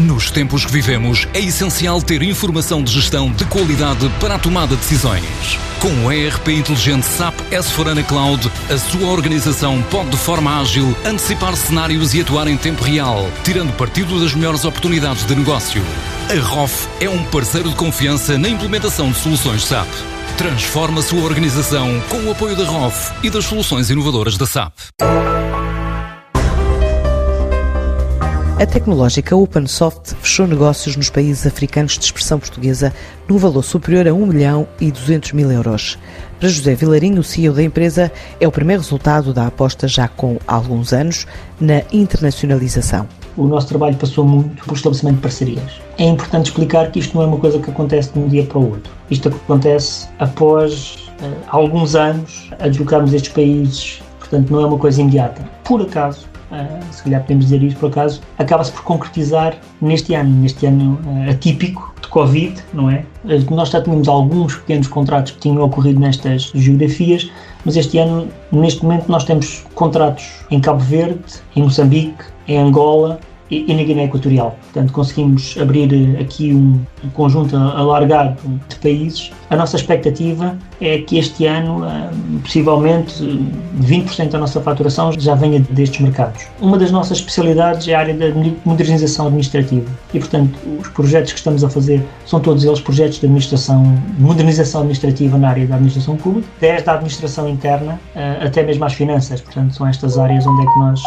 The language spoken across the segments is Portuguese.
Nos tempos que vivemos, é essencial ter informação de gestão de qualidade para a tomada de decisões. Com o ERP inteligente SAP S4HANA Cloud, a sua organização pode de forma ágil antecipar cenários e atuar em tempo real, tirando partido das melhores oportunidades de negócio. A ROF é um parceiro de confiança na implementação de soluções SAP. Transforma a sua organização com o apoio da ROF e das soluções inovadoras da SAP. A tecnológica OpenSoft fechou negócios nos países africanos de expressão portuguesa num valor superior a 1 milhão e 200 mil euros. Para José Vilarinho, o CEO da empresa, é o primeiro resultado da aposta já com alguns anos na internacionalização. O nosso trabalho passou muito por estabelecimento de parcerias. É importante explicar que isto não é uma coisa que acontece de um dia para o outro. Isto acontece após uh, alguns anos a deslocarmos estes países, portanto não é uma coisa imediata. Por acaso, uh, se calhar podemos dizer isso por acaso, acaba-se por concretizar neste ano, neste ano uh, atípico de Covid, não é? Uh, nós já tínhamos alguns pequenos contratos que tinham ocorrido nestas geografias, mas este ano, neste momento, nós temos contratos em Cabo Verde, em Moçambique, em Angola, e, na Guiné Equatorial. Portanto, conseguimos abrir eh, aqui um, um conjunto alargado de países. A nossa expectativa é que este ano, eh, possivelmente, 20% da nossa faturação já venha destes mercados. Uma das nossas especialidades é a área da modernização administrativa e, portanto, os projetos que estamos a fazer são todos eles projetos de administração, modernização administrativa na área da administração pública, desde a administração interna eh, até mesmo às finanças. Portanto, são estas áreas onde é que nós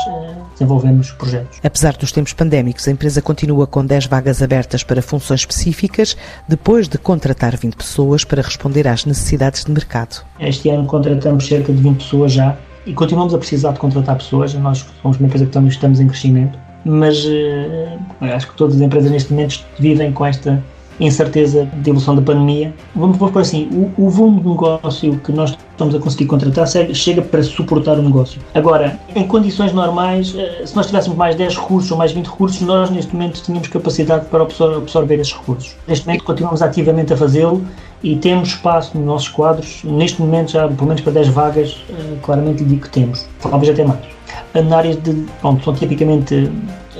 desenvolvemos projetos. Apesar dos tempos pandémicos, a empresa continua com 10 vagas abertas para funções específicas, depois de contratar 20 pessoas para responder às necessidades de mercado. Este ano contratamos cerca de 20 pessoas já e continuamos a precisar de contratar pessoas. Nós somos uma empresa que estamos em crescimento, mas uh, acho que todas as empresas neste momento vivem com esta incerteza de evolução da pandemia. Vamos por assim, o, o, volume de negócio que nós estamos a conseguir contratar chega para suportar o negócio. Agora, em condições normais, eh, se nós tivéssemos mais 10 recursos ou mais 20 recursos, nós neste momento tínhamos capacidade para absorver esses recursos. Neste momento continuamos ativamente a fazê-lo e temos espaço nos nossos quadros. Neste momento já pelo menos para 10 vagas, eh, claramente lhe digo que temos. Talvez até mais. Na área de, pronto, são tipicamente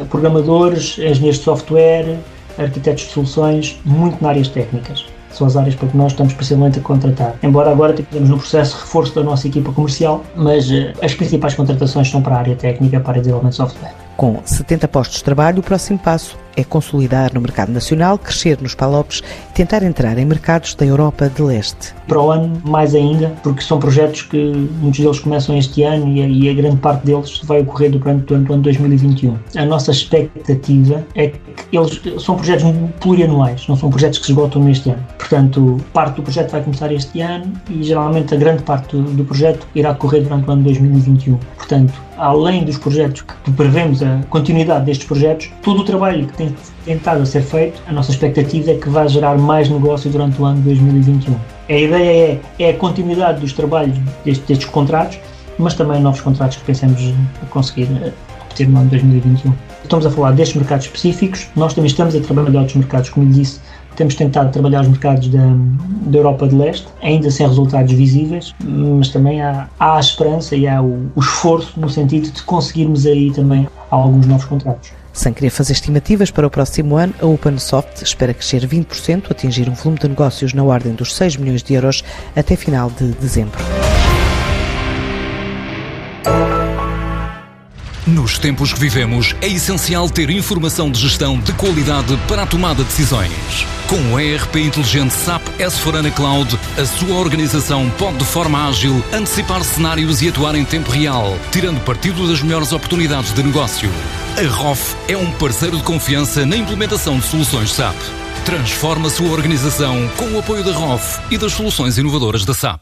programadores, engenheiros de software, arquitetos de soluções, muito na áreas técnicas. São as áreas para que nós estamos especialmente a contratar. Embora agora estejamos no processo de reforço da nossa equipa comercial, mas uh, as principais contratações são para a área técnica, para desenvolvimento de software. Com 70 postos de trabalho, o próximo passo é consolidar no mercado nacional, crescer nos palopes e tentar entrar em mercados da Europa de Leste. Para o ano, mais ainda, porque são projetos que muitos deles começam este ano e a, e a grande parte deles vai ocorrer durante, durante o ano 2021. A nossa expectativa é que eles são projetos plurianuais, não são projetos que se esgotam neste ano. Portanto, parte do projeto vai começar este ano e geralmente a grande parte do, do projeto irá ocorrer durante o ano 2021. Portanto, além dos projetos que prevemos a continuidade destes projetos, todo o trabalho que tem tentado a ser feito, a nossa expectativa é que vai gerar mais negócio durante o ano 2021. A ideia é, é a continuidade dos trabalhos destes, destes contratos, mas também novos contratos que pensamos conseguir eh, obter no ano 2021. Estamos a falar destes mercados específicos, nós também estamos a trabalhar outros mercados, como lhe disse, temos tentado trabalhar os mercados da, da Europa de Leste, ainda sem resultados visíveis, mas também há, há a esperança e há o, o esforço no sentido de conseguirmos aí também alguns novos contratos. Sem querer fazer estimativas para o próximo ano, a OpenSoft espera crescer 20%, atingir um volume de negócios na ordem dos 6 milhões de euros até final de dezembro. Nos tempos que vivemos, é essencial ter informação de gestão de qualidade para a tomada de decisões. Com o ERP inteligente SAP S4HANA Cloud, a sua organização pode de forma ágil antecipar cenários e atuar em tempo real, tirando partido das melhores oportunidades de negócio. A ROF é um parceiro de confiança na implementação de soluções SAP. Transforma a sua organização com o apoio da ROF e das soluções inovadoras da SAP.